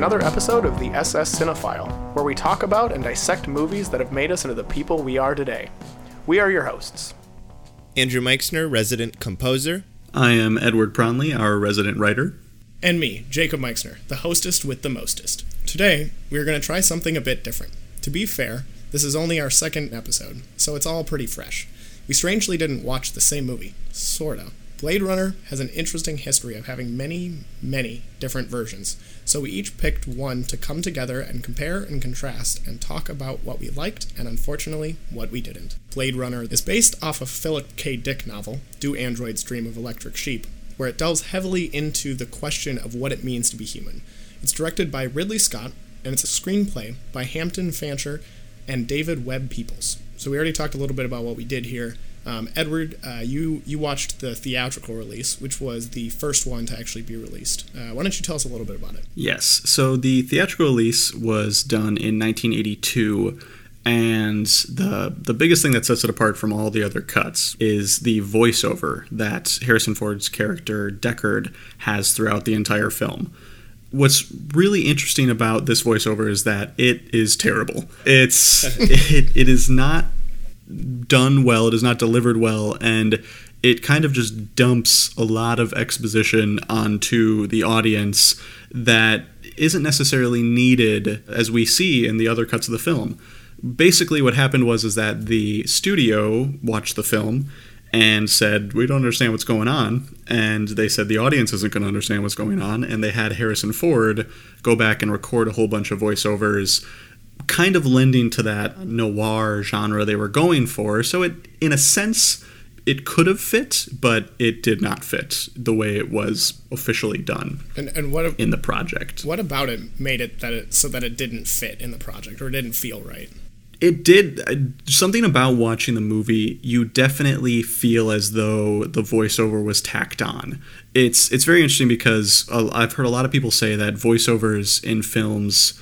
another episode of the SS Cinephile, where we talk about and dissect movies that have made us into the people we are today. We are your hosts. Andrew Meixner, resident composer. I am Edward Pronley, our resident writer. And me, Jacob Meixner, the hostest with the mostest. Today, we are going to try something a bit different. To be fair, this is only our second episode, so it's all pretty fresh. We strangely didn't watch the same movie, sorta. Blade Runner has an interesting history of having many, many different versions, so we each picked one to come together and compare and contrast and talk about what we liked and unfortunately what we didn't. Blade Runner is based off a Philip K. Dick novel, Do Androids Dream of Electric Sheep, where it delves heavily into the question of what it means to be human. It's directed by Ridley Scott, and it's a screenplay by Hampton Fancher and David Webb Peoples. So we already talked a little bit about what we did here. Um, Edward, uh, you you watched the theatrical release, which was the first one to actually be released. Uh, why don't you tell us a little bit about it? Yes. So the theatrical release was done in 1982. And the the biggest thing that sets it apart from all the other cuts is the voiceover that Harrison Ford's character Deckard has throughout the entire film. What's really interesting about this voiceover is that it is terrible. It's it, it is not done well, it is not delivered well, and it kind of just dumps a lot of exposition onto the audience that isn't necessarily needed as we see in the other cuts of the film. Basically what happened was is that the studio watched the film and said, We don't understand what's going on. And they said the audience isn't going to understand what's going on. And they had Harrison Ford go back and record a whole bunch of voiceovers kind of lending to that noir genre they were going for. So it, in a sense, it could have fit, but it did not fit the way it was officially done. And and what in the project? What about it made it that it so that it didn't fit in the project or it didn't feel right? It did something about watching the movie. You definitely feel as though the voiceover was tacked on. It's it's very interesting because I've heard a lot of people say that voiceovers in films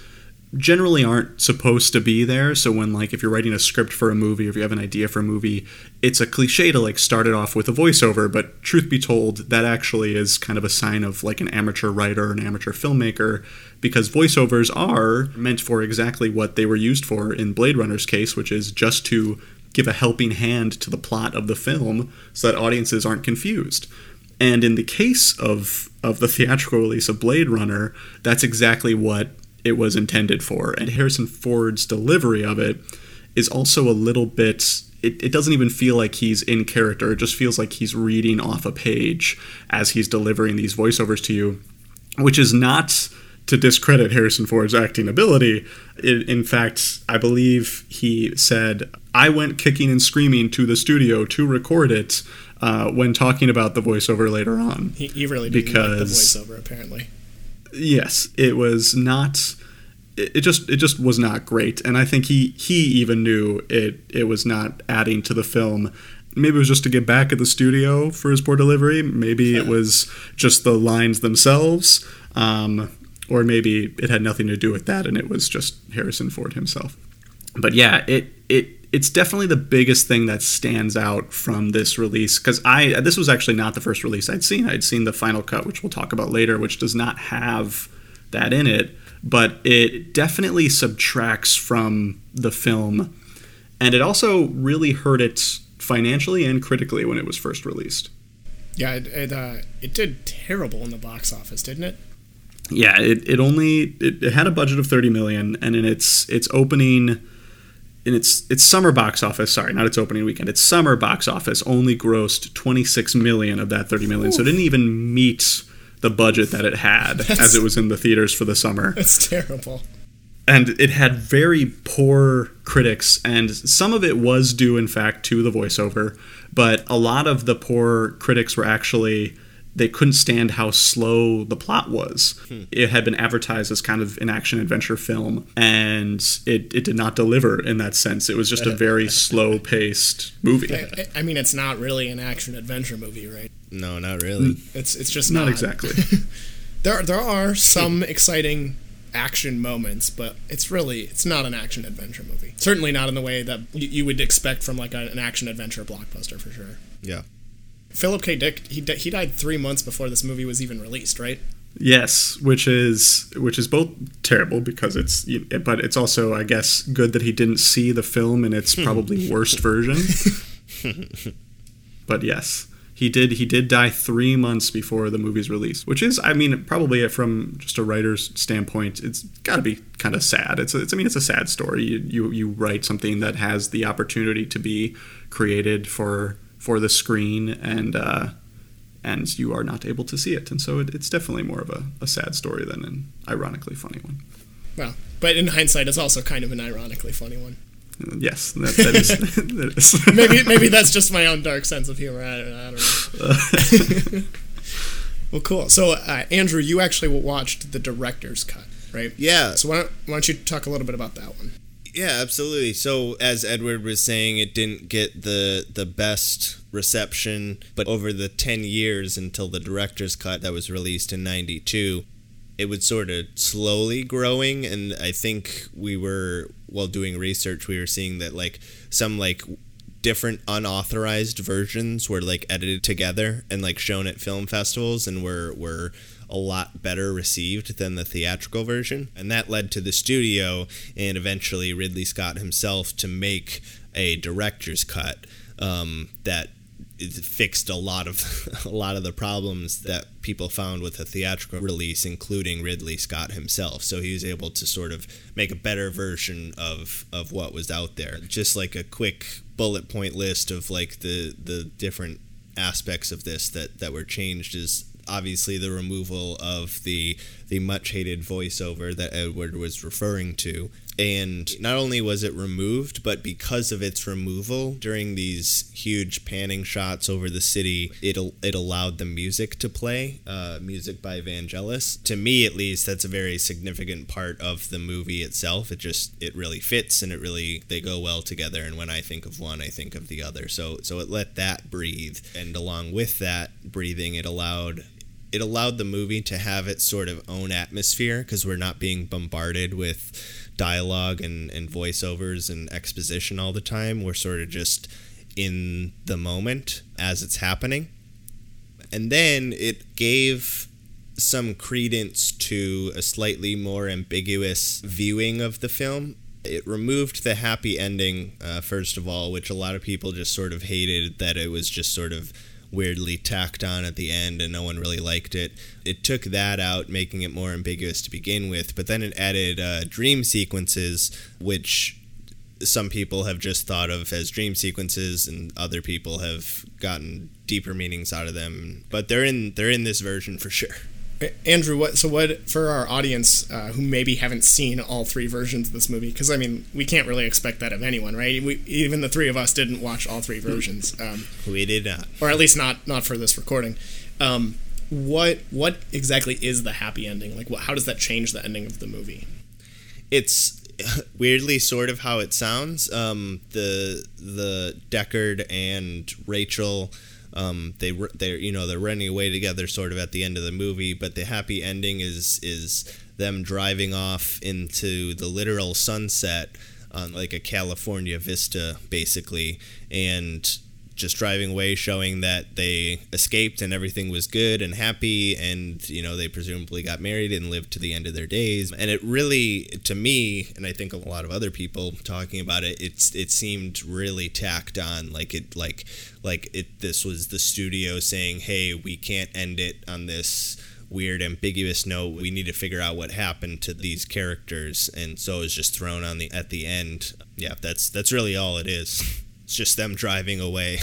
generally aren't supposed to be there. So when like if you're writing a script for a movie or if you have an idea for a movie, it's a cliche to like start it off with a voiceover, but truth be told, that actually is kind of a sign of like an amateur writer, an amateur filmmaker because voiceovers are meant for exactly what they were used for in Blade Runner's case, which is just to give a helping hand to the plot of the film so that audiences aren't confused. And in the case of of the theatrical release of Blade Runner, that's exactly what it was intended for. And Harrison Ford's delivery of it is also a little bit. It, it doesn't even feel like he's in character. It just feels like he's reading off a page as he's delivering these voiceovers to you, which is not to discredit Harrison Ford's acting ability. It, in fact, I believe he said, I went kicking and screaming to the studio to record it uh, when talking about the voiceover later on. He, he really didn't because, like the voiceover, apparently yes, it was not. It just it just was not great, and I think he he even knew it it was not adding to the film. Maybe it was just to get back at the studio for his poor delivery. Maybe it was just the lines themselves, um, or maybe it had nothing to do with that, and it was just Harrison Ford himself. But yeah, it it it's definitely the biggest thing that stands out from this release because I this was actually not the first release I'd seen. I'd seen the final cut, which we'll talk about later, which does not have that in it, but it definitely subtracts from the film, and it also really hurt it financially and critically when it was first released. Yeah, it it, uh, it did terrible in the box office, didn't it? Yeah, it, it only it, it had a budget of thirty million, and in its its opening in its its summer box office, sorry, not its opening weekend, its summer box office only grossed 26 million of that 30 million. Oof. So it didn't even meet the budget that it had that's, as it was in the theaters for the summer. That's terrible. And it had very poor critics, and some of it was due, in fact, to the voiceover. But a lot of the poor critics were actually they couldn't stand how slow the plot was. Hmm. It had been advertised as kind of an action adventure film, and it, it did not deliver in that sense. It was just a very slow paced movie. I, I, mean, it's not really an action adventure movie, right? No, not really. It's it's just not, not. exactly. there there are some exciting action moments, but it's really it's not an action adventure movie. Certainly not in the way that you, you would expect from like an action adventure blockbuster for sure. Yeah. Philip K. Dick, he, he died three months before this movie was even released, right? Yes, which is which is both terrible because it's but it's also I guess good that he didn't see the film in its hmm. probably worst version. but yes, he did he did die 3 months before the movie's release, which is I mean probably from just a writer's standpoint, it's got to be kind of sad. It's, a, it's I mean it's a sad story. You, you you write something that has the opportunity to be created for for the screen and uh and you are not able to see it. And so it, it's definitely more of a, a, sad story than an ironically funny one. Well, but in hindsight, it's also kind of an ironically funny one. Uh, yes, that, that is. that is. maybe maybe that's just my own dark sense of humor. I, I don't know. well, cool. So, uh, Andrew, you actually watched the director's cut, right? Yeah. So why don't, why don't you talk a little bit about that one? Yeah, absolutely. So as Edward was saying, it didn't get the the best reception, but over the 10 years until the director's cut that was released in 92, it was sort of slowly growing and I think we were while doing research we were seeing that like some like different unauthorized versions were like edited together and like shown at film festivals and were were a lot better received than the theatrical version. And that led to the studio and eventually Ridley Scott himself to make a director's cut um, that fixed a lot of a lot of the problems that people found with the theatrical release, including Ridley Scott himself. So he was able to sort of make a better version of of what was out there. Just like a quick bullet point list of like the the different aspects of this that that were changed is obviously the removal of the the much hated voiceover that Edward was referring to. And not only was it removed, but because of its removal during these huge panning shots over the city, it it allowed the music to play, uh, music by Vangelis. To me, at least, that's a very significant part of the movie itself. It just it really fits and it really they go well together. And when I think of one, I think of the other. So so it let that breathe, and along with that breathing, it allowed it allowed the movie to have its sort of own atmosphere because we're not being bombarded with dialogue and, and voiceovers and exposition all the time. We're sort of just in the moment as it's happening. And then it gave some credence to a slightly more ambiguous viewing of the film. It removed the happy ending, uh, first of all, which a lot of people just sort of hated that it was just sort of weirdly tacked on at the end and no one really liked it. It took that out, making it more ambiguous to begin with, but then it added uh, dream sequences, which some people have just thought of as dream sequences and other people have gotten deeper meanings out of them but they're in they're in this version for sure Andrew, what so what for our audience uh, who maybe haven't seen all three versions of this movie? Because I mean, we can't really expect that of anyone, right? We, even the three of us didn't watch all three versions. Um, we did not, or at least not not for this recording. Um, what what exactly is the happy ending? Like, what, how does that change the ending of the movie? It's weirdly sort of how it sounds. Um, the the Deckard and Rachael um, they they you know they're running away together sort of at the end of the movie, but the happy ending is is them driving off into the literal sunset on like a California vista basically, and just driving away, showing that they escaped and everything was good and happy, and you know they presumably got married and lived to the end of their days. And it really, to me, and I think a lot of other people talking about it, it's it seemed really tacked on, like it like like it. This was the studio saying, "Hey, we can't end it on this." weird ambiguous note we need to figure out what happened to these characters and so it's just thrown on the at the end yeah that's that's really all it is it's just them driving away.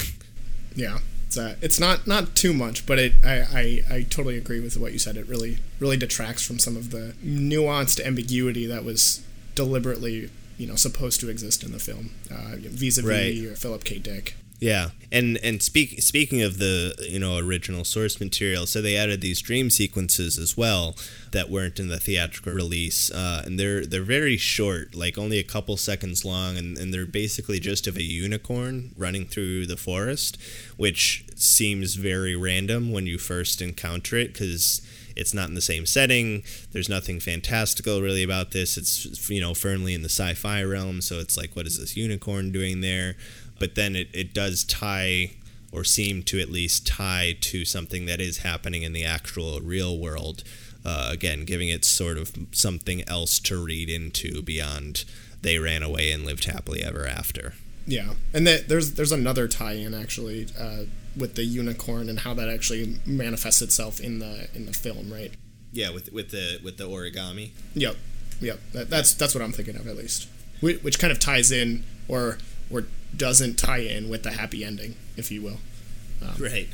Yeah, it's uh, it's not not too much, but it I, I I totally agree with what you said. It really really detracts from some of the nuanced ambiguity that was deliberately you know supposed to exist in the film uh, vis-a-vis right. Philip K. Dick. Yeah, and and speak, speaking of the you know original source material, so they added these dream sequences as well that weren't in the theatrical release, uh, and they're they're very short, like only a couple seconds long, and, and they're basically just of a unicorn running through the forest, which seems very random when you first encounter it because it's not in the same setting. There's nothing fantastical really about this. It's you know firmly in the sci-fi realm, so it's like what is this unicorn doing there? But then it, it does tie or seem to at least tie to something that is happening in the actual real world. Uh, again, giving it sort of something else to read into beyond they ran away and lived happily ever after. Yeah, and that there's there's another tie-in actually uh, with the unicorn and how that actually manifests itself in the in the film, right? Yeah, with with the with the origami. Yep, yep. That, that's that's what I'm thinking of at least, which, which kind of ties in or or doesn't tie in with the happy ending, if you will. Um, right.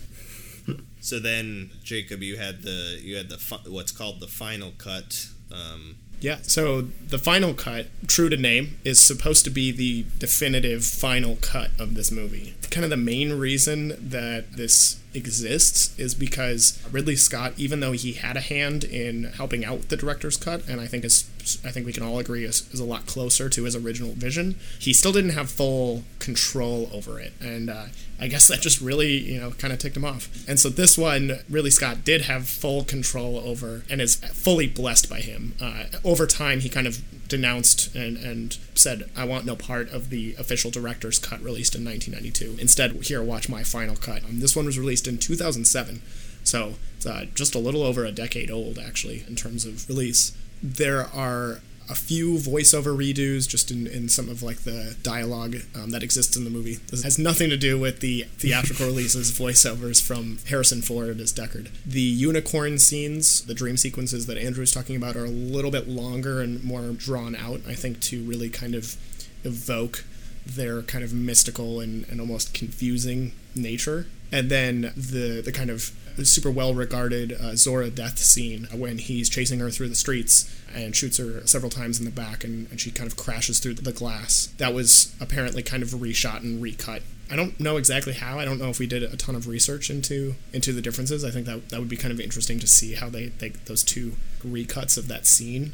so then, Jacob, you had the you had the fi- what's called the final cut. Um, yeah, so the final cut, true to name, is supposed to be the definitive final cut of this movie. Kind of the main reason that this exists is because Ridley Scott, even though he had a hand in helping out the director's cut, and I think is I think we can all agree is, is a lot closer to his original vision, he still didn't have full control over it, and uh, I guess that just really you know kind of ticked him off. And so this one, really, Scott did have full control over, and is fully blessed by him. Uh, over time, he kind of denounced and, and said, I want no part of the official director's cut released in 1992. Instead, here, watch my final cut. Um, this one was released in 2007, so it's uh, just a little over a decade old, actually, in terms of release. There are a few voiceover redos just in, in some of like the dialogue um, that exists in the movie. This has nothing to do with the theatrical releases voiceovers from Harrison Ford as Deckard. The unicorn scenes, the dream sequences that Andrew was talking about, are a little bit longer and more drawn out. I think to really kind of evoke their kind of mystical and, and almost confusing nature. And then the the kind of super well regarded uh, Zhora death scene when he's chasing her through the streets and shoots her several times in the back and, and she kind of crashes through the glass. That was apparently kind of reshot and recut. I don't know exactly how. I don't know if we did a ton of research into into the differences. I think that that would be kind of interesting to see how they, they those two recuts of that scene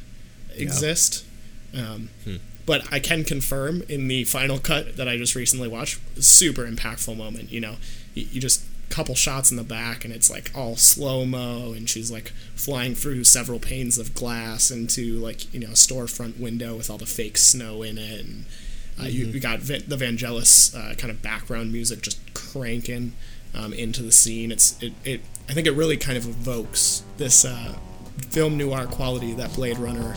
exist. Yeah. Um, hmm. But I can confirm in the final cut that I just recently watched, super impactful moment. You know, you, you just couple shots in the back and it's like all slow mo and she's like flying through several panes of glass into like you know a storefront window with all the fake snow in it and uh, mm-hmm. you, you, got the Vangelis uh, kind of background music just cranking um, into the scene it's it, it I think it really kind of evokes this uh, film noir quality that Blade Runner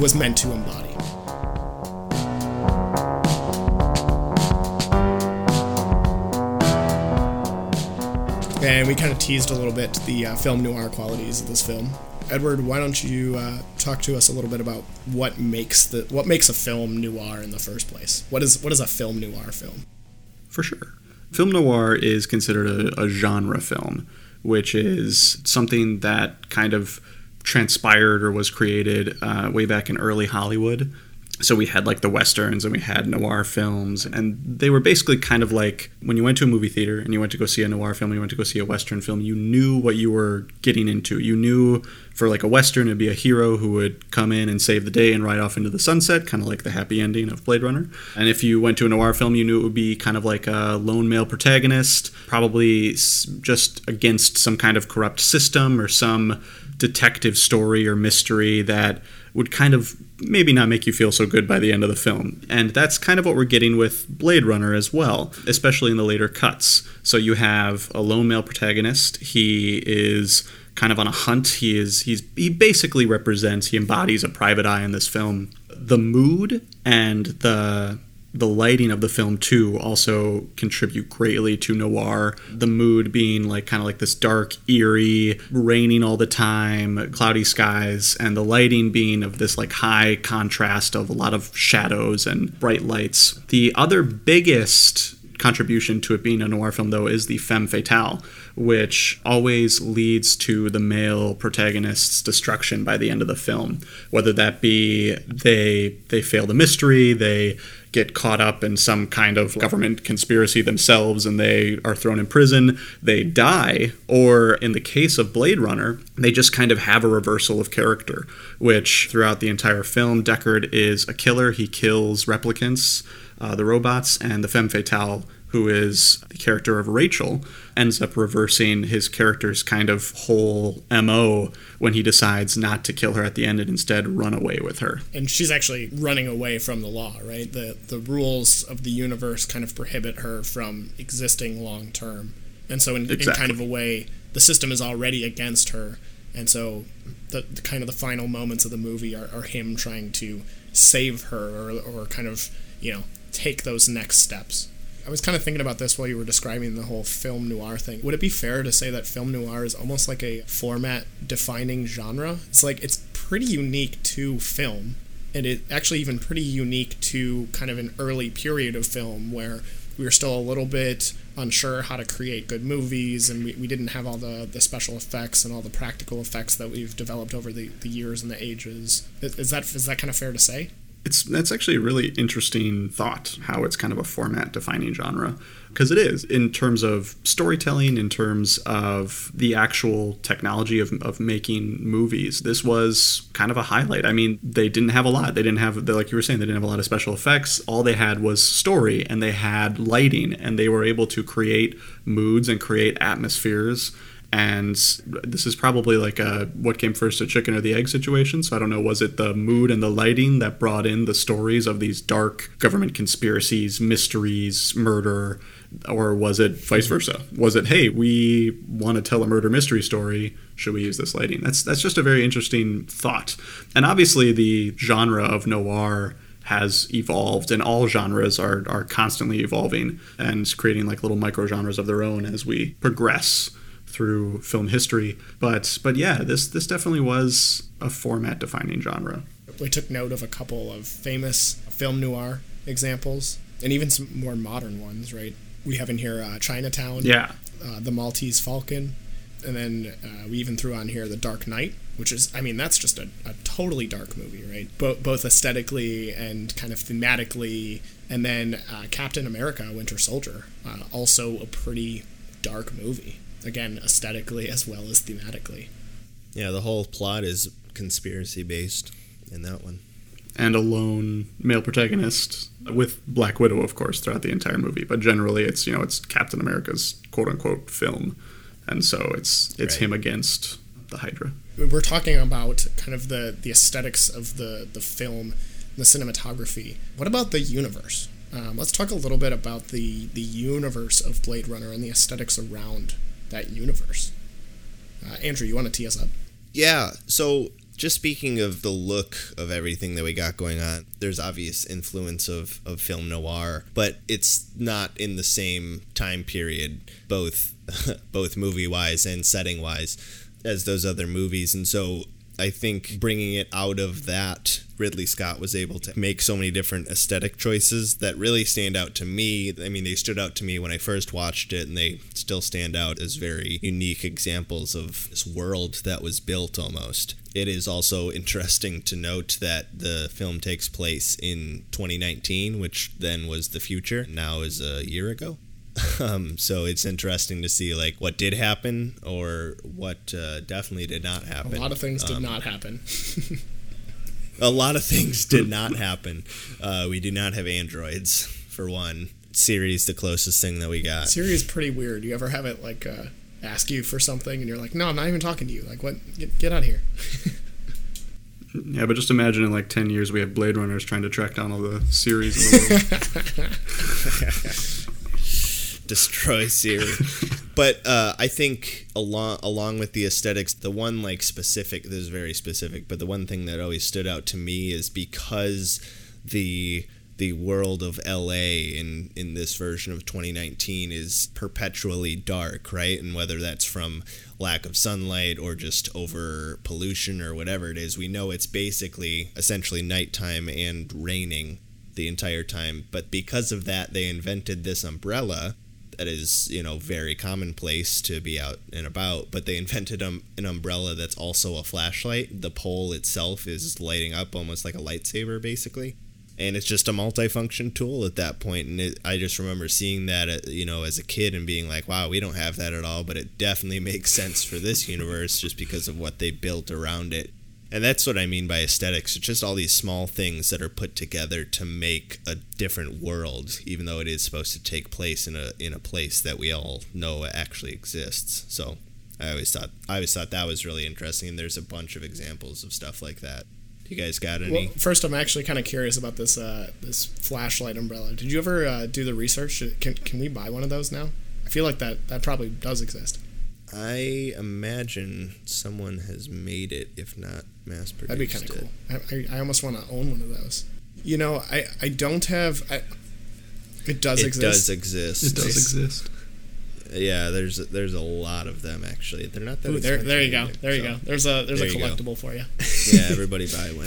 was meant to embody. And we kind of teased a little bit the uh, film noir qualities of this film. Edward, why don't you uh, talk to us a little bit about what makes the what makes a film noir in the first place? What is what is a film noir film? For sure, film noir is considered a, a genre film, which is something that kind of transpired or was created uh, way back in early Hollywood so we had like the westerns and we had noir films and they were basically kind of like when you went to a movie theater and you went to go see a noir film you went to go see a western film you knew what you were getting into. You knew for like a western it'd be a hero who would come in and save the day and ride off into the sunset kind of like the happy ending of blade runner. And if you went to a noir film you knew it would be kind of like a lone male protagonist probably just against some kind of corrupt system or some detective story or mystery that would kind of maybe not make you feel so good by the end of the film. And that's kind of what we're getting with Blade Runner as well, especially in the later cuts. So you have a lone male protagonist. He is kind of on a hunt. He is he's he basically represents, he embodies a private eye in this film. The mood and the the lighting of the film too also contribute greatly to noir. The mood being like kind of like this dark eerie raining all the time cloudy skies and the lighting being of this like high contrast of a lot of shadows and bright lights. The other biggest contribution to it being a noir film though is the femme fatale which always leads to the male protagonist's destruction by the end of the film. Whether that be they they fail the mystery they get caught up in some kind of government conspiracy themselves and they are thrown in prison, they die, or in the case of Blade Runner, they just kind of have a reversal of character, which throughout the entire film, Deckard is a killer. He kills replicants, uh, the robots, and the femme fatale who is the character of Rachael, ends up reversing his character's kind of whole MO when he decides not to kill her at the end and instead run away with her. And she's actually running away from the law, right? The the rules of the universe kind of prohibit her from existing long term. And so in, exactly. in kind of a way, the system is already against her and so the, the kind of the final moments of the movie are, are him trying to save her or, or kind of you know take those next steps. I was kind of thinking about this while you were describing the whole film noir thing. Would it be fair to say that film noir is almost like a format defining genre? It's like it's pretty unique to film, and it actually even pretty unique to kind of an early period of film where we were still a little bit unsure how to create good movies and we, we didn't have all the, the special effects and all the practical effects that we've developed over the, the years and the ages. Is that is that kind of fair to say? It's that's actually a really interesting thought how it's kind of a format defining genre. Because it is in terms of storytelling in terms of the actual technology of, of making movies. This was kind of a highlight. I mean they didn't have a lot. They didn't have like you were saying they didn't have a lot of special effects. All they had was story and they had lighting and they were able to create moods and create atmospheres and this is probably like a what came first a chicken or the egg situation? So i don't know was it the mood and the lighting that brought in the stories of these dark government conspiracies mysteries murder? Or was it vice versa? Was it hey we want to tell a murder mystery story. Should we use this lighting? That's that's just a very interesting thought. And obviously the genre of noir has evolved and all genres are, are constantly evolving and creating like little micro genres of their own as we progress through film history. But but yeah, this this definitely was a format defining genre. We took note of a couple of famous film noir examples and even some more modern ones, right? We have in here uh, Chinatown, yeah, uh, The Maltese Falcon, and then uh, we even threw on here The Dark Knight, which is, I mean, that's just a, a totally dark movie, right? Bo- both aesthetically and kind of thematically. And then uh, Captain America Winter Soldier, uh, also a pretty dark movie again aesthetically as well as thematically. Yeah, the whole plot is conspiracy based in that one. And a lone male protagonist with Black Widow, of course, throughout the entire movie. But generally, it's you know it's Captain America's quote unquote film, and so it's it's right. him against the Hydra. We're talking about kind of the the aesthetics of the the film, the cinematography. What about the universe? Um, let's talk a little bit about the the universe of Blade Runner and the aesthetics around that universe. Uh, Andrew, you want to tee us up? Yeah. So, just speaking of the look of everything that we got going on, there's obvious influence of, of film noir, but it's not in the same time period, both both movie wise and setting wise, as those other movies. And so, I think bringing it out of that Ridley Scott was able to make so many different aesthetic choices that really stand out to me. I mean, they stood out to me when I first watched it, and they still stand out as very unique examples of this world that was built almost. It is also interesting to note that the film takes place in 2019, which then was the future, now is a year ago. Um, so it's interesting to see like what did happen or what uh, definitely did not happen. A lot of things did um, not happen. a lot of things did not happen. Uh, we do not have androids for one. Siri is the closest thing that we got. Siri is pretty weird. You ever have it like uh, ask you for something and you're like, no, I'm not even talking to you. Like, what? Get, get out of here. yeah, but just imagine in like 10 years we have Blade Runners trying to track down all the Siris in the world. Destroy Siri. but uh, I think along along with the aesthetics, the one like specific, this is very specific, but the one thing that always stood out to me is because the the world of LA in in this version of 2019 is perpetually dark, right? And whether that's from lack of sunlight or just over pollution or whatever it is, we know it's basically essentially nighttime and raining the entire time. But because of that, they invented this umbrella that is you know very commonplace to be out and about but they invented um, an umbrella that's also a flashlight. The pole itself is lighting up almost like a lightsaber basically. And it's just a multifunction tool at that point and it, i just remember seeing that at, uh, you know as a kid and being like wow we don't have that at all but it definitely makes sense for this universe just because of what they built around it and that's what I mean by aesthetics. It's just all these small things that are put together to make a different world, even though it is supposed to take place in a in a place that we all know actually exists. So I always thought I always thought that was really interesting, and there's a bunch of examples of stuff like that. You guys got any? Well, first, I'm actually kind of curious about this uh, this flashlight umbrella. Did you ever uh, do the research? Can can we buy one of those now? I feel like that that probably does exist. I imagine someone has made it, if not mass produced. That'd be kind of cool. I, I, I almost want to own one of those. You know, I, I don't have. I, it does It exist. It does exist. It does Nice. exist. Yeah, there's there's a lot of them actually. They're not that. Ooh, there, there you go. expensive There you either, go. There's a there's There a you collectible for you. Yeah, everybody buy one.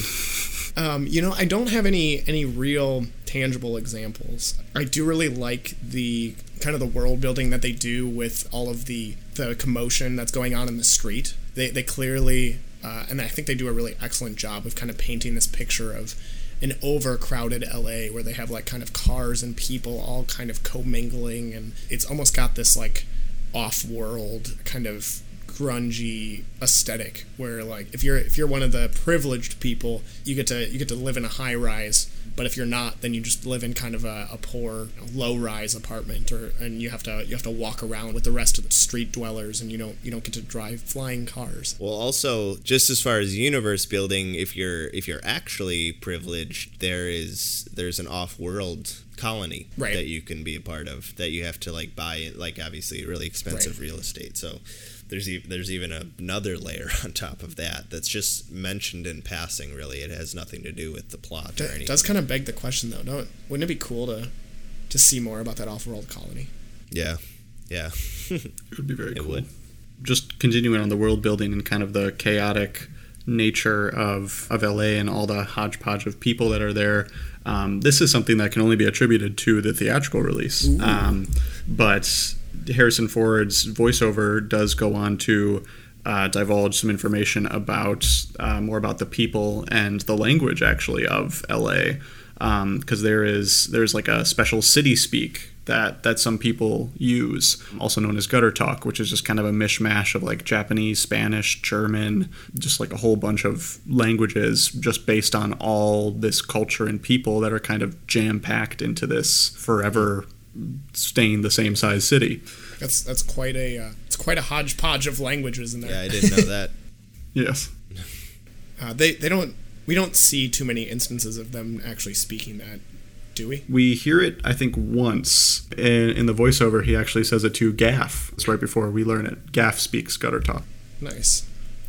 Um, you know, I don't have any any real tangible examples. I do really like the kind of the world building that they do with all of the the commotion that's going on in the street. They they clearly uh, and I think they do a really excellent job of kind of painting this picture of an overcrowded LA where they have like kind of cars and people all kind of commingling and it's almost got this like off-world kind of grungy aesthetic where like if you're if you're one of the privileged people you get to you get to live in a high rise but if you're not then you just live in kind of a, a poor low rise apartment or and you have to you have to walk around with the rest of the street dwellers and you don't you don't get to drive flying cars Well, also, just as far as universe building, if you're if you're actually privileged, there is there's an off-world colony Right. that you can be a part of that you have to like buy it like obviously really expensive real estate. So there's e- there's even another layer on top of that that's just mentioned in passing. Really, it has nothing to do with the plot or anything. does kind of beg the question though don't wouldn't it be cool to to see more about that off-world colony yeah, yeah. It would be very It cool. would. Just continuing on the world building and kind of the chaotic nature of, of LA and all the hodgepodge of people that are there. Um, this is something that can only be attributed to the theatrical release. Um, but Harrison Ford's voiceover does go on to uh, divulge some information about uh, more about the people and the language actually of LA because there is there's like a special city speak that that some people use, also known as gutter talk, which is just kind of a mishmash of like Japanese, Spanish, German, just like a whole bunch of languages, just based on all this culture and people that are kind of jam packed into this forever staying the same size city. that's that's quite a uh, it's quite a hodgepodge of languages in there Yeah, I didn't know that. Yes. Uh, they they don't we don't see too many instances of them actually speaking that, do we? We hear it, I think, once in, in the voiceover. He actually says it to Gaff. It's right before we learn it. Gaff speaks gutter talk. Nice,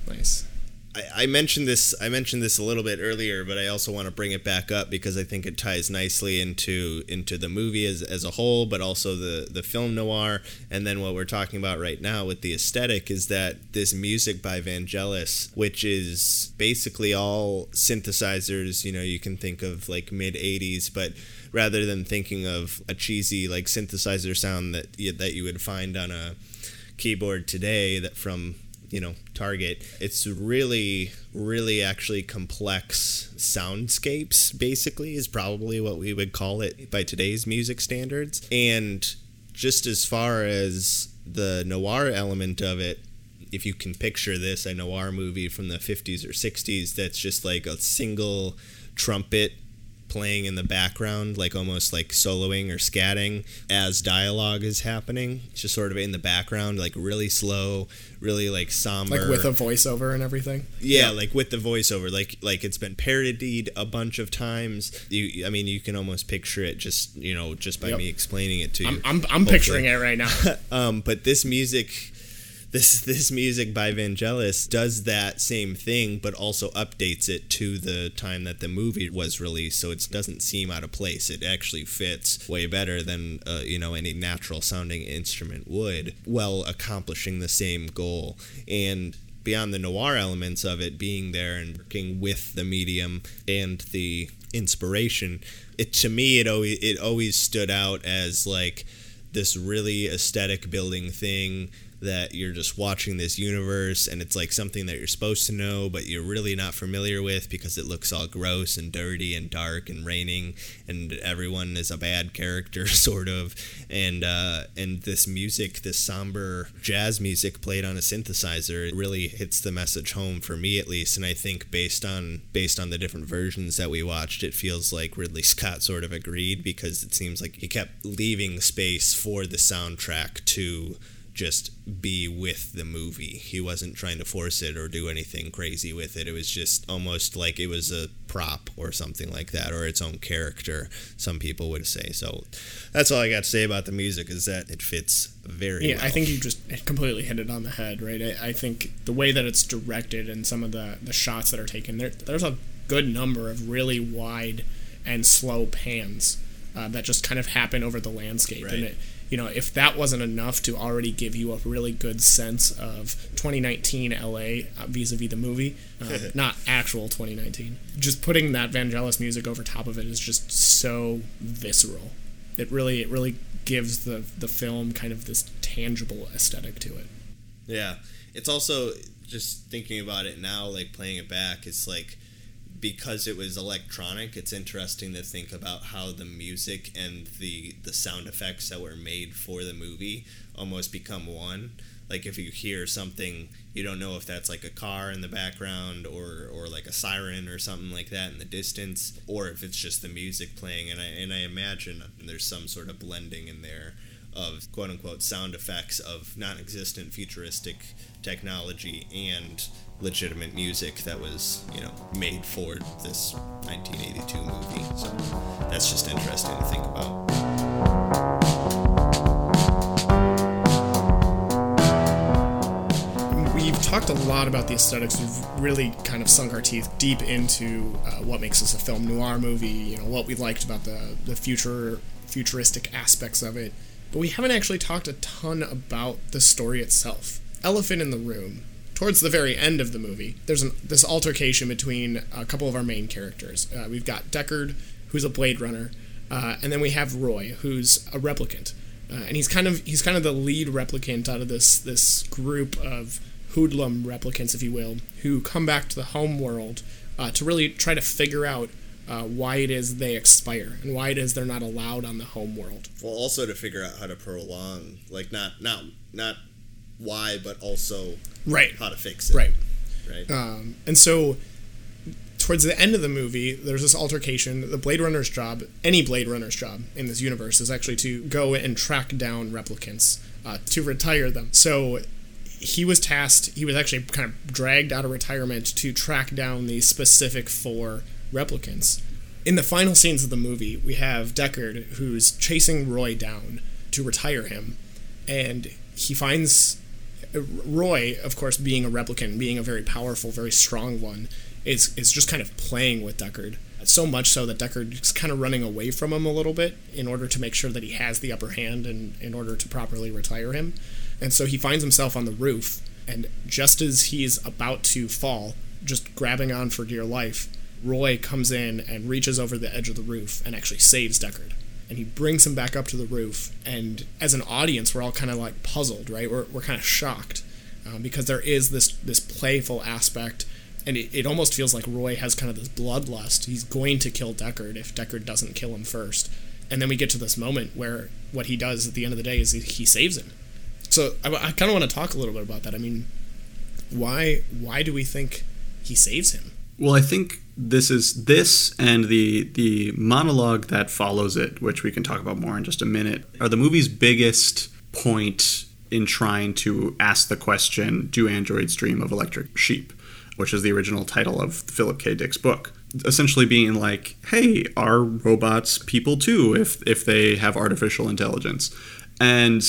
nice. I, I mentioned this. I mentioned this a little bit earlier, but I also want to bring it back up because I think it ties nicely into into the movie as, as a whole, but also the the film noir, and then what we're talking about right now with the aesthetic is that this music by Vangelis, which is basically all synthesizers. You know, you can think of like mid '80s, but rather than thinking of a cheesy like synthesizer sound that that you would find on a keyboard today that from you know target. It's really really actually complex soundscapes basically is probably what we would call it by today's music standards. And just as far as the noir element of it if you can picture this a noir movie from the 50s or 60s that's just like a single trumpet playing in the background, like almost like soloing or scatting as dialogue is happening. It's just sort of in the background, like really slow, really like somber. Like with a voiceover and everything. yeah, like with the voiceover, like like it's been parodied a bunch of times. You, I mean, you can almost picture it just you know just by Yep. me explaining it to you. I'm I'm, I'm picturing it right now. um, but this music this this music by Vangelis does that same thing, but also updates it to the time that the movie was released, so it doesn't seem out of place. It actually fits way better than uh, you know any natural sounding instrument would, while accomplishing the same goal. And beyond the noir elements of it being there and working with the medium and the inspiration, it to me it always it always stood out as like this really aesthetic building thing that you're just watching this universe and it's like something that you're supposed to know but you're really not familiar with because it looks all gross and dirty and dark and raining and everyone is a bad character sort of. And uh, and this music this somber jazz music played on a synthesizer it really hits the message home for me at least. And I think based on based on the different versions that we watched it feels like Ridley Scott sort of agreed because it seems like he kept leaving space for the soundtrack to just be with the movie. He wasn't trying to force it or do anything crazy with it. It was just almost like it was a prop or something like that, or its own character, some people would say. So that's all I got to say about the music is that it fits very yeah, well. I think you just completely hit it on the head, right? I, I think the way that it's directed and some of the, the shots that are taken, there, there's a good number of really wide and slow pans uh, that just kind of happen over the landscape. Right. And it, you know, if that wasn't enough to already give you a really good sense of 2019 LA vis a vis the movie, uh, not actual 2019, just putting that Vangelis music over top of it is just so visceral. It really, it really gives the the film kind of this tangible aesthetic to it. Yeah. It's also just thinking about it now, like playing it back, it's like because it was electronic, it's interesting to think about how the music and the the sound effects that were made for the movie almost become one. Like if you hear something, you don't know if that's like a car in the background or or like a siren or something like that in the distance, or if it's just the music playing. And I and I imagine there's some sort of blending in there of quote unquote sound effects of non-existent futuristic technology and legitimate music that was you know made for this 1982 movie so that's just interesting to think about We've talked a lot about the aesthetics. We've really kind of sunk our teeth deep into uh, what makes this a film noir movie. You know what we liked about the the future futuristic aspects of it, but we haven't actually talked a ton about the story itself. Elephant in the room. Towards the very end of the movie, there's an, this altercation between a couple of our main characters. Uh, we've got Deckard, who's a Blade Runner, uh, and then we have Roy, who's a replicant, uh, and he's kind of he's kind of the lead replicant out of this this group of hoodlum replicants, if you will, who come back to the home world uh, to really try to figure out uh, why it is they expire and why it is they're not allowed on the home world. well also to figure out how to prolong like not not not why but also Right. how to fix it Right. right Um, and so, towards the end of the movie, there's this altercation. The Blade Runner's job, any Blade Runner's job in this universe, is actually to go and track down replicants uh, to retire them. So, he was tasked, he was actually kind of dragged out of retirement to track down these specific four replicants. In the final scenes of the movie, we have Deckard who's chasing Roy down to retire him, and he finds uh, Roy, of course, being a replicant, being a very powerful, very strong one, is is just kind of playing with Deckard. So much so that Deckard is kind of running away from him a little bit in order to make sure that he has the upper hand and in order to properly retire him. And so he finds himself on the roof, and just as he's about to fall, just grabbing on for dear life, Roy comes in and reaches over the edge of the roof and actually saves Deckard and he brings him back up to the roof. And as an audience, we're all kind of like puzzled, right? We're, we're kind of shocked um, because there is this this playful aspect, and it, it almost feels like Roy has kind of this bloodlust. He's going to kill Deckard if Deckard doesn't kill him first. And then we get to this moment where what he does at the end of the day is he, saves him. So I, I kind of want to talk a little bit about that. I mean, why why do we think he saves him? Well, I think this is this and the the monologue that follows it, which we can talk about more in just a minute, are the movie's biggest point in trying to ask the question, "Do androids dream of electric sheep?" which is the original title of Philip K. Dick's book. Essentially being like, "Hey, are robots people too if if they have artificial intelligence?" And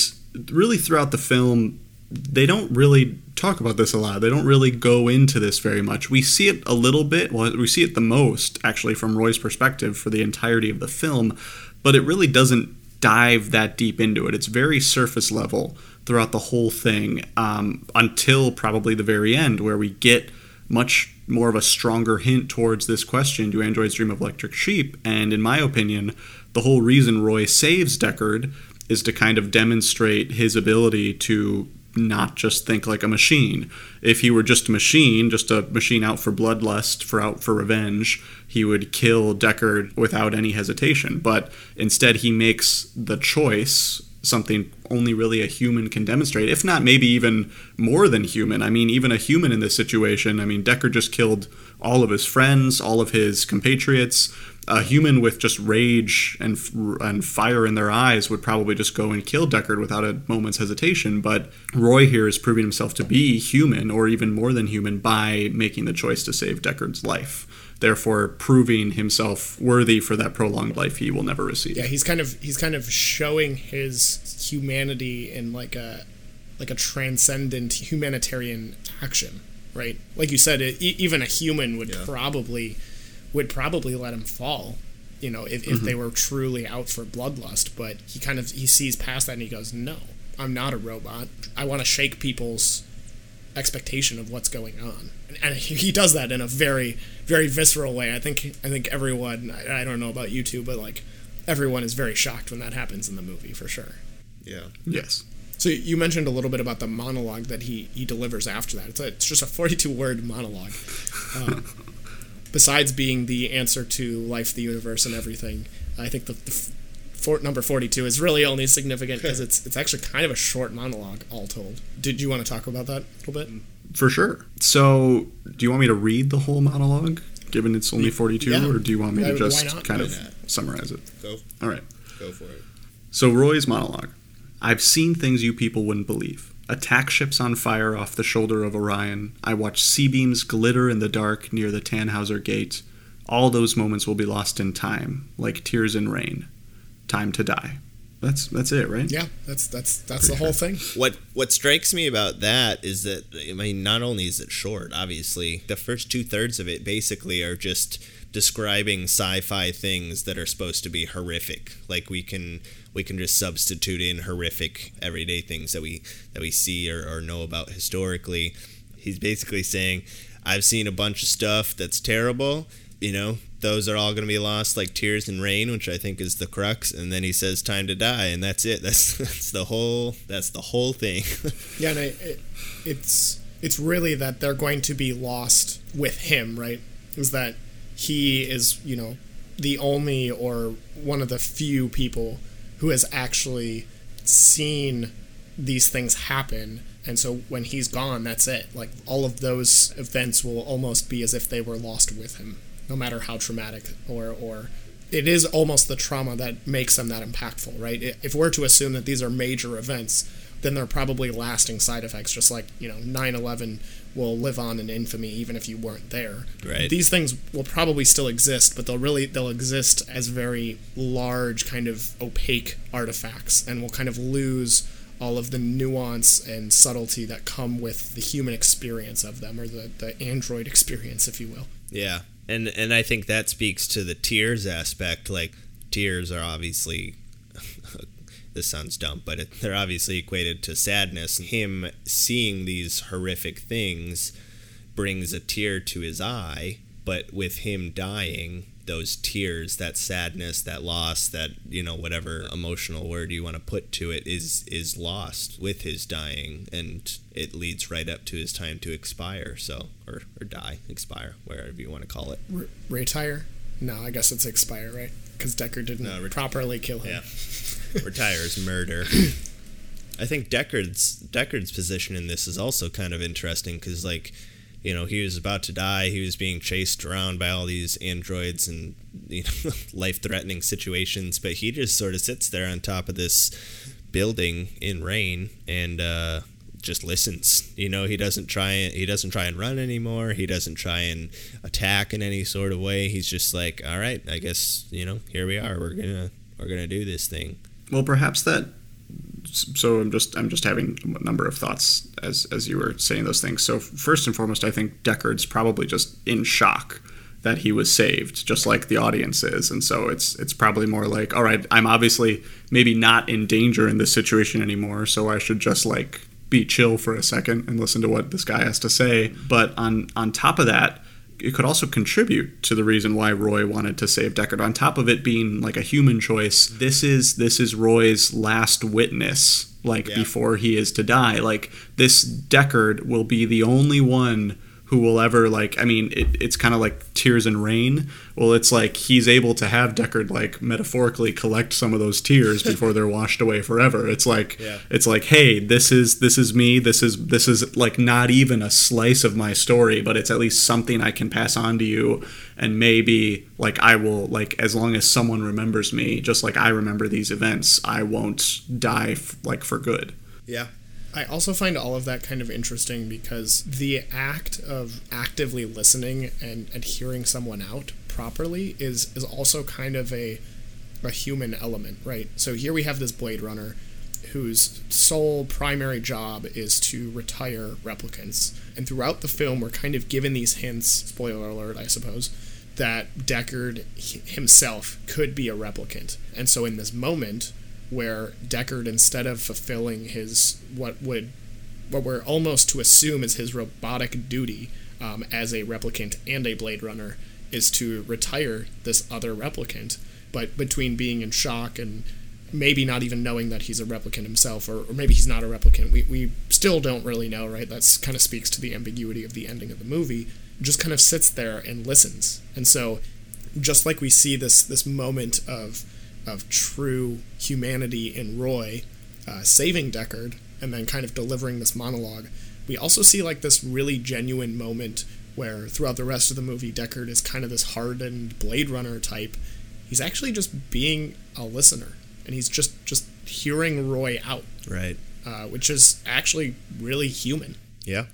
really throughout the film, they don't really talk about this a lot. They don't really go into this very much. We see it a little bit. Well, we see it the most actually from Roy's perspective for the entirety of the film, but it really doesn't dive that deep into it. It's very surface level throughout the whole thing um, until probably the very end, where we get much more of a stronger hint towards this question do androids dream of electric sheep? And in my opinion, the whole reason Roy saves Deckard is to kind of demonstrate his ability to not just think like a machine. If he were just a machine, just a machine out for bloodlust, for out for revenge, he would kill Deckard without any hesitation. But instead, he makes the choice, something only really a human can demonstrate, if not maybe even more than human. I mean, even a human in this situation, I mean, Deckard just killed all of his friends, all of his compatriots, a human with just rage and and fire in their eyes would probably just go and kill Deckard without a moment's hesitation. But Roy here is proving himself to be human, or even more than human, by making the choice to save Deckard's life. Therefore, proving himself worthy for that prolonged life he will never receive. Yeah, he's kind of he's kind of showing his humanity in like a like a transcendent humanitarian action, right? Like you said, it, even a human would yeah. probably would probably let him fall, you know, if, if mm-hmm. they were truly out for bloodlust. But he kind of he sees past that and he goes, "No, I'm not a robot. I want to shake people's expectation of what's going on." And, and he, he does that in a very very visceral way. I think I think everyone I, I don't know about you two, but like everyone is very shocked when that happens in the movie for sure. Yeah. Yes. So you mentioned a little bit about the monologue that he, he delivers after that. It's, a, it's just a 42 word monologue. Um, besides being the answer to life, the universe, and everything, I think the, the for, number 42 is really only significant because it's it's actually kind of a short monologue, all told. Did you want to talk about that a little bit? Mm, for sure. So, do you want me to read the whole monologue, given it's only 42, yeah. or do you want me to just kind of summarize it? Go. All right. Go for it. So, Roy's monologue. I've seen things you people wouldn't believe. Attack ships on fire off the shoulder of Orion. I watch C-beams glitter in the dark near the Tannhauser Gate. All those moments will be lost in time, like tears in rain. Time to die. That's that's it, right? Yeah, that's that's that's Pretty the whole sure. thing. What what strikes me about that is that I mean, not only is it short, obviously, the first two thirds of it basically are just describing sci-fi things that are supposed to be horrific. Like we can we can just substitute in horrific everyday things that we that we see or, or know about historically. He's basically saying, I've seen a bunch of stuff that's terrible, you know, those are all going to be lost like tears and rain which i think is the crux and then he says time to die and that's it that's that's the whole that's the whole thing yeah and I, it, it's it's really that they're going to be lost with him right is that he is you know the only or one of the few people who has actually seen these things happen. And so when he's gone that's it. Like all of those events will almost be as if they were lost with him no matter how traumatic or or it is almost the trauma that makes them that impactful right? If we're to assume that these are major events then they're probably lasting side effects just like you know 9-11 will live on in infamy even if you weren't there. Right. These things will probably still exist, but they'll really they'll exist as very large kind of opaque artifacts and will kind of lose all of the nuance and subtlety that come with the human experience of them or the, the android experience if you will. Yeah. And and I think that speaks to the tears aspect like tears are obviously this sounds dumb, but it, they're obviously equated to sadness. Him seeing these horrific things brings a tear to his eye, but with him dying, those tears, that sadness, that loss, that you know whatever emotional word you want to put to it is is lost with his dying, and it leads right up to his time to expire. So or or die, expire, wherever you want to call it. Retire? No, I guess it's expire, right? Because Deckard didn't no, ret- properly kill him. Yeah. retires murder. I think Deckard's Deckard's position in this is also kind of interesting because, like, you know, he was about to die. He was being chased around by all these androids and you know, life-threatening situations, but he just sort of sits there on top of this building in rain and uh, just listens. You know, he doesn't try and he doesn't try and run anymore. He doesn't try and attack in any sort of way. He's just like, all right, I guess you know, here we are. We're gonna we're gonna do this thing. Well, perhaps that. So I'm just I'm just having a number of thoughts as as you were saying those things. So first and foremost, I think Deckard's probably just in shock that he was saved, just like the audience is, and so it's it's probably more like, all right, I'm obviously maybe not in danger in this situation anymore, so I should just like be chill for a second and listen to what this guy has to say. But on on top of that, it could also contribute to the reason why Roy wanted to save Deckard. On top of it being like a human choice, this is this is Roy's last witness, like yeah. before he is to die. Like this Deckard will be the only one who will ever like. I mean, it, it's kind of like tears and rain. Well, it's like he's able to have Deckard like metaphorically collect some of those tears before they're washed away forever. It's like Yeah. it's like, hey, this is this is me. This is this is like not even a slice of my story, but it's at least something I can pass on to you. And maybe like I will like as long as someone remembers me, just like I remember these events, I won't die f- like for good. Yeah. I also find all of that kind of interesting because the act of actively listening and, and hearing someone out properly is is also kind of a a human element, right? So here we have this Blade Runner whose sole primary job is to retire replicants. And throughout the film we're kind of given these hints, spoiler alert, I suppose, that Deckard himself could be a replicant. And so in this moment where Deckard instead of fulfilling his what would what we're almost to assume is his robotic duty um, as a replicant and a Blade Runner is to retire this other replicant. But between being in shock and maybe not even knowing that he's a replicant himself, or, or maybe he's not a replicant, we, we still don't really know, right? That's kind of speaks to the ambiguity of the ending of the movie. Just kind of sits there and listens. And so, just like we see this this moment of of true humanity in Roy uh, saving Deckard and then kind of delivering this monologue, we also see like this really genuine moment where throughout the rest of the movie, Deckard is kind of this hardened Blade Runner type. He's actually just being a listener, and he's just just hearing Roy out, Right. uh, which is actually really human. Yeah.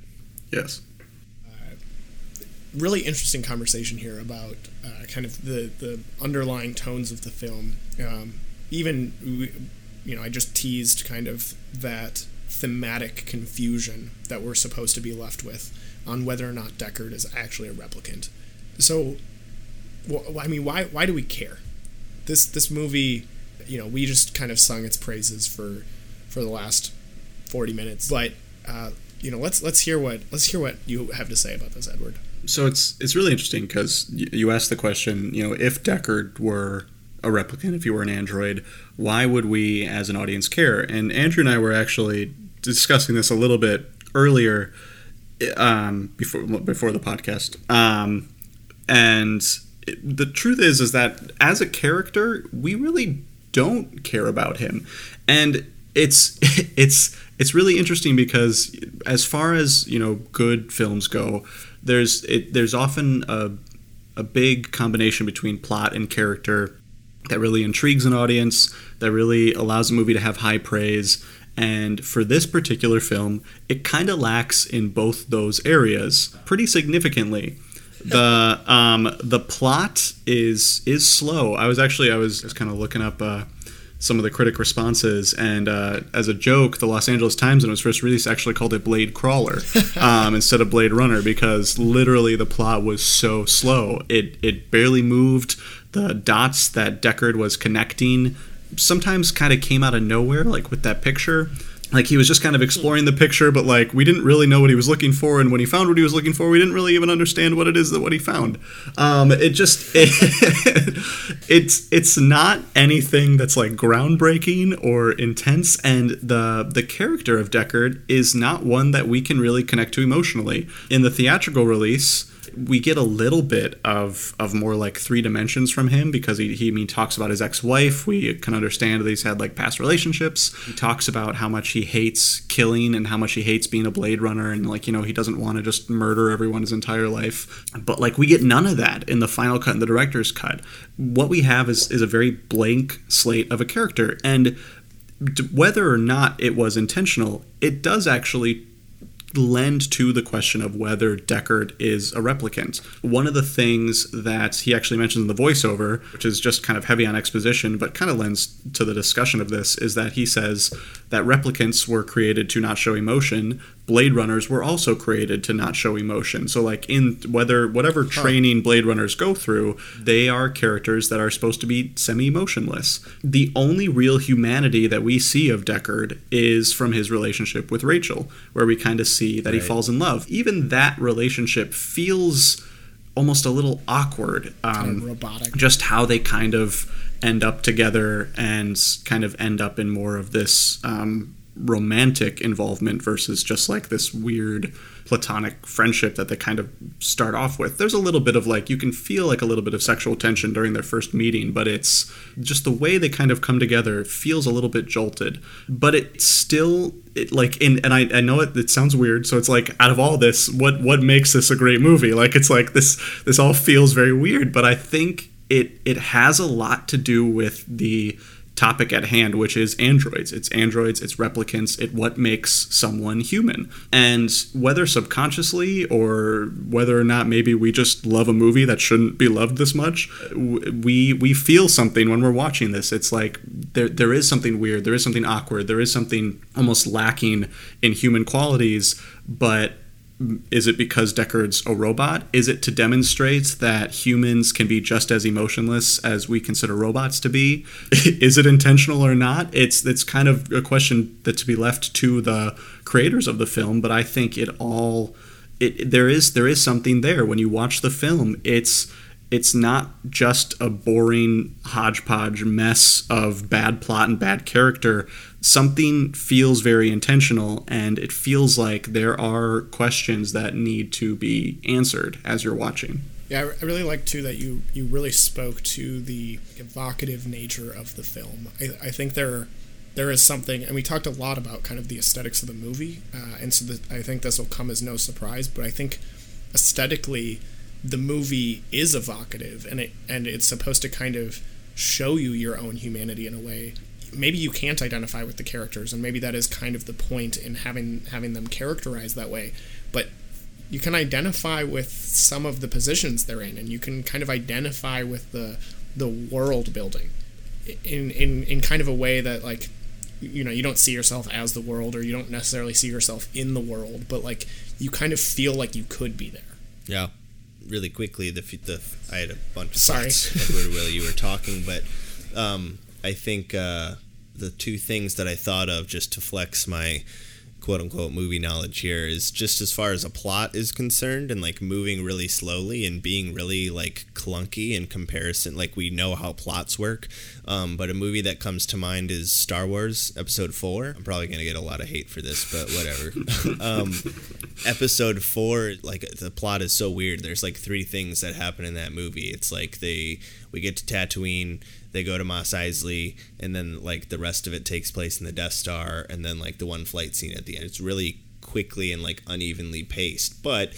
Yes. Really interesting conversation here about uh, kind of the, the underlying tones of the film. Um, even, you know, I just teased kind of that thematic confusion that we're supposed to be left with on whether or not Deckard is actually a replicant. So, I mean, why why do we care? This this movie, you know, we just kind of sung its praises for for the last forty minutes, but. Uh, you know, let's let's hear what let's hear what you have to say about this, Edward. So it's it's really interesting because you asked the question, you know, if Deckard were a replicant, if you were an android, why would we as an audience care? And Andrew and I were actually discussing this a little bit earlier, um, before before the podcast, um, and it, the truth is is that as a character, we really don't care about him, and it's it's it's really interesting because as far as you know good films go there's it, there's often a, a big combination between plot and character that really intrigues an audience that really allows a movie to have high praise. And for this particular film it kind of lacks in both those areas pretty significantly. The um, the plot is is slow. I was actually i was, was kind of looking up uh, some of the critic responses. And uh, as a joke, the Los Angeles Times, when it was first released, actually called it Blade Crawler um, instead of Blade Runner because literally the plot was so slow. It it barely moved. The dots that Deckard was connecting sometimes kind of came out of nowhere, like with that picture. Like he was just kind of exploring the picture, but like we didn't really know what he was looking for, and when he found what he was looking for, we didn't really even understand what it is that what he found. Um, it just it, it's it's not anything that's like groundbreaking or intense, and the the character of Deckard is not one that we can really connect to emotionally. In the theatrical release, we get a little bit of of more like three dimensions from him because he, he mean, talks about his ex-wife. We can understand that he's had like past relationships. He talks about how much he hates killing and how much he hates being a Blade Runner and like you know he doesn't want to just murder everyone his entire life. But like we get none of that in the final cut and the director's cut. What we have is is a very blank slate of a character and whether or not it was intentional, it does actually lend to the question of whether Deckard is a replicant. One of the things that he actually mentions in the voiceover, which is just kind of heavy on exposition, but kind of lends to the discussion of this, is that he says that replicants were created to not show emotion. Blade Runners were also created to not show emotion. So, like in whether whatever training Blade Runners go through, they are characters that are supposed to be semi-emotionless. The only real humanity that we see of Deckard is from his relationship with Rachael, where we kind of see that he falls in love. Even that relationship feels almost a little awkward. Um, robotic. just how they kind of end up together and kind of end up in more of this um, romantic involvement versus just like this weird platonic friendship that they kind of start off with. There's a little bit of like you can feel like a little bit of sexual tension during their first meeting, but it's just the way they kind of come together feels a little bit jolted. But it still it like in and I, I know it it sounds weird, so it's like out of all this, what what makes this a great movie? Like it's like this this all feels very weird, but I think it it has a lot to do with the topic at hand, which is androids. It's androids, it's replicants, it what makes someone human. And whether subconsciously or whether or not maybe we just love a movie that shouldn't be loved this much, we we feel something when we're watching this. It's like there there is something weird, there is something awkward, there is something almost lacking in human qualities, but is it because Deckard's a robot? Is it to demonstrate that humans can be just as emotionless as we consider robots to be? is it intentional or not? It's it's kind of a question that to be left to the creators of the film, but I think it all it, there is there is something there when you watch the film. It's it's not just a boring hodgepodge mess of bad plot and bad character something feels very intentional and it feels like there are questions that need to be answered as you're watching. Yeah, I really like too that you you really spoke to the evocative nature of the film. I, I think there there is something, and we talked a lot about kind of the aesthetics of the movie, uh, and so the, I think this will come as no surprise. But I think aesthetically, the movie is evocative, and it and it's supposed to kind of show you your own humanity in a way maybe you can't identify with the characters, and maybe that is kind of the point in having having them characterized that way. But you can identify with some of the positions they're in, and you can kind of identify with the the world building in in in kind of a way that like you know you don't see yourself as the world or you don't necessarily see yourself in the world but like you kind of feel like you could be there yeah really quickly the, the i had a bunch of sorry edward while you were talking but um, I think uh, the two things that I thought of just to flex my quote unquote movie knowledge here is just as far as a plot is concerned and like moving really slowly and being really like clunky in comparison like we know how plots work. Um, but a movie that comes to mind is star wars episode 4 i'm probably gonna get a lot of hate for this but whatever. Um, episode 4 like the plot is so weird. There's like three things that happen in that movie. It's like they we get to tatooine they go to Mos Eisley, and then like the rest of it takes place in the Death Star, and then like the one flight scene at the end. It's really quickly and like unevenly paced, but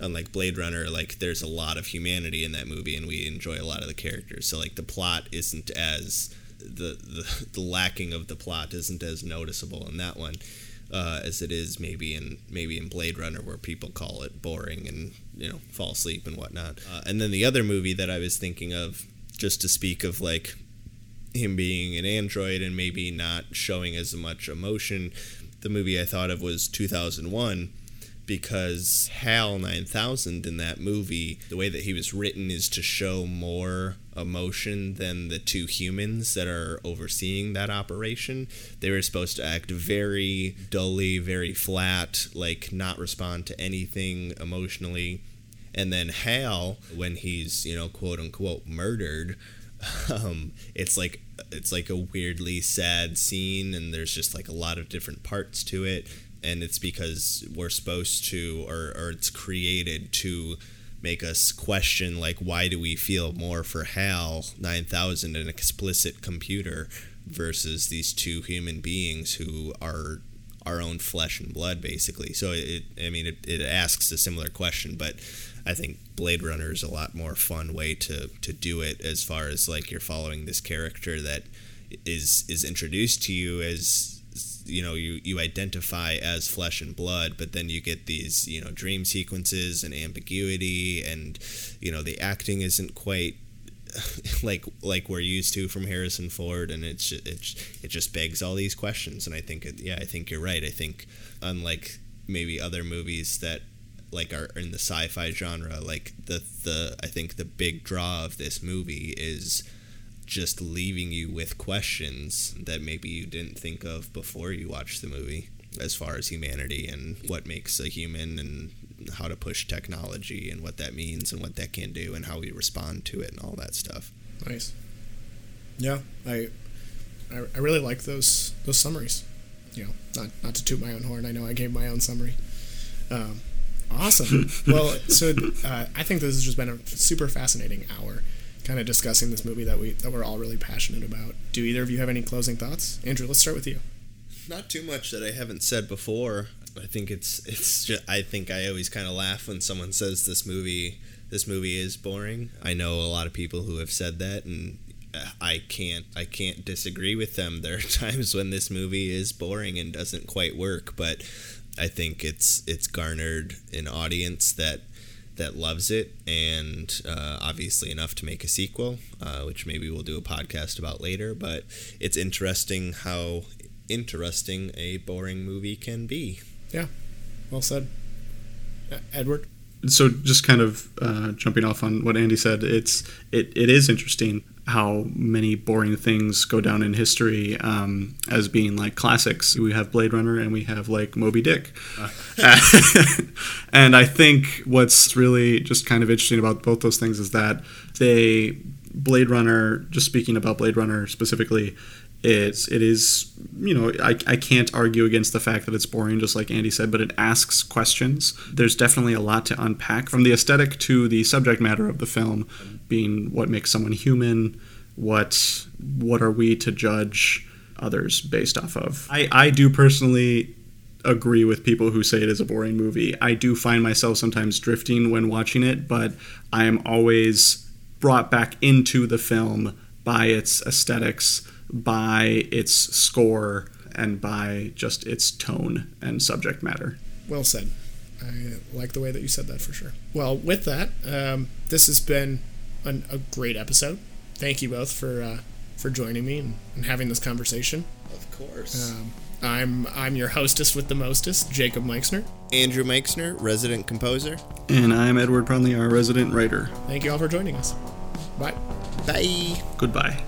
unlike Blade Runner, like there's a lot of humanity in that movie, and we enjoy a lot of the characters. So like the plot isn't as the the, the lacking of the plot isn't as noticeable in that one. Uh, as it is maybe in maybe in Blade Runner, where people call it boring and you know fall asleep and whatnot. Uh, and then the other movie that I was thinking of just to speak of like him being an android and maybe not showing as much emotion. The movie I thought of was 2001 because HAL 9000 in that movie, the way that he was written is to show more emotion than the two humans that are overseeing that operation. They were supposed to act very dully, very flat, like not respond to anything emotionally and then Hal, when he's you know quote unquote murdered, um, it's like it's like a weirdly sad scene, and there's just like a lot of different parts to it, and it's because we're supposed to, or or it's created to make us question like why do we feel more for Hal 9000 an explicit computer versus these two human beings who are our own flesh and blood basically. So it i mean it, it asks a similar question but I think Blade Runner is a lot more fun way to to do it as far as like you're following this character that is is introduced to you as you know you you identify as flesh and blood but then you get these you know dream sequences and ambiguity and you know the acting isn't quite like like we're used to from Harrison Ford and it's it's it just begs all these questions. And I think it, yeah I think you're right. I think unlike maybe other movies that like are in the sci-fi genre like the the i think the big draw of this movie is just leaving you with questions that maybe you didn't think of before you watched the movie as far as humanity and what makes a human and how to push technology and what that means and what that can do and how we respond to it and all that stuff nice yeah i i, I really like those those summaries you know, not not to toot my own horn. I know I gave my own summary. Um, awesome. well, so uh, I think this has just been a super fascinating hour, kind of discussing this movie that we that we're all really passionate about. Do either of you have any closing thoughts? Andrew, let's start with you. Not too much that I haven't said before. I think it's it's just I think I always kind of laugh when someone says this movie this movie is boring. I know a lot of people who have said that and I can't I can't disagree with them. There are times when this movie is boring and doesn't quite work, but I think it's it's garnered an audience that that loves it, and uh, obviously enough to make a sequel, uh, which maybe we'll do a podcast about later. But it's interesting how interesting a boring movie can be. Yeah, well said, uh, Edward. So just kind of uh, jumping off on what Andy said, it's it, it is interesting how many boring things go down in history um, as being like classics. We have Blade Runner and we have like Moby Dick. Uh. and I think what's really just kind of interesting about both those things is that they, Blade Runner, just speaking about Blade Runner specifically, it's it is you know I, I can't argue against the fact that it's boring just like andy said but it asks questions there's definitely a lot to unpack from the aesthetic to the subject matter of the film being what makes someone human what what are we to judge others based off of i i do personally agree with people who say it is a boring movie i do find myself sometimes drifting when watching it but i am always brought back into the film by its aesthetics by its score and by just its tone and subject matter. Well said. I like the way that you said that for sure. Well, with that, um, this has been an, a great episode. Thank you both for uh, for joining me and, and, having this conversation. Of course. Um, I'm I'm your hostess with the mostest, Jacob Meixner. Andrew Meixner, resident composer. And I'm Edward Prunley, our resident writer. Thank you all for joining us. Bye. Bye. Goodbye.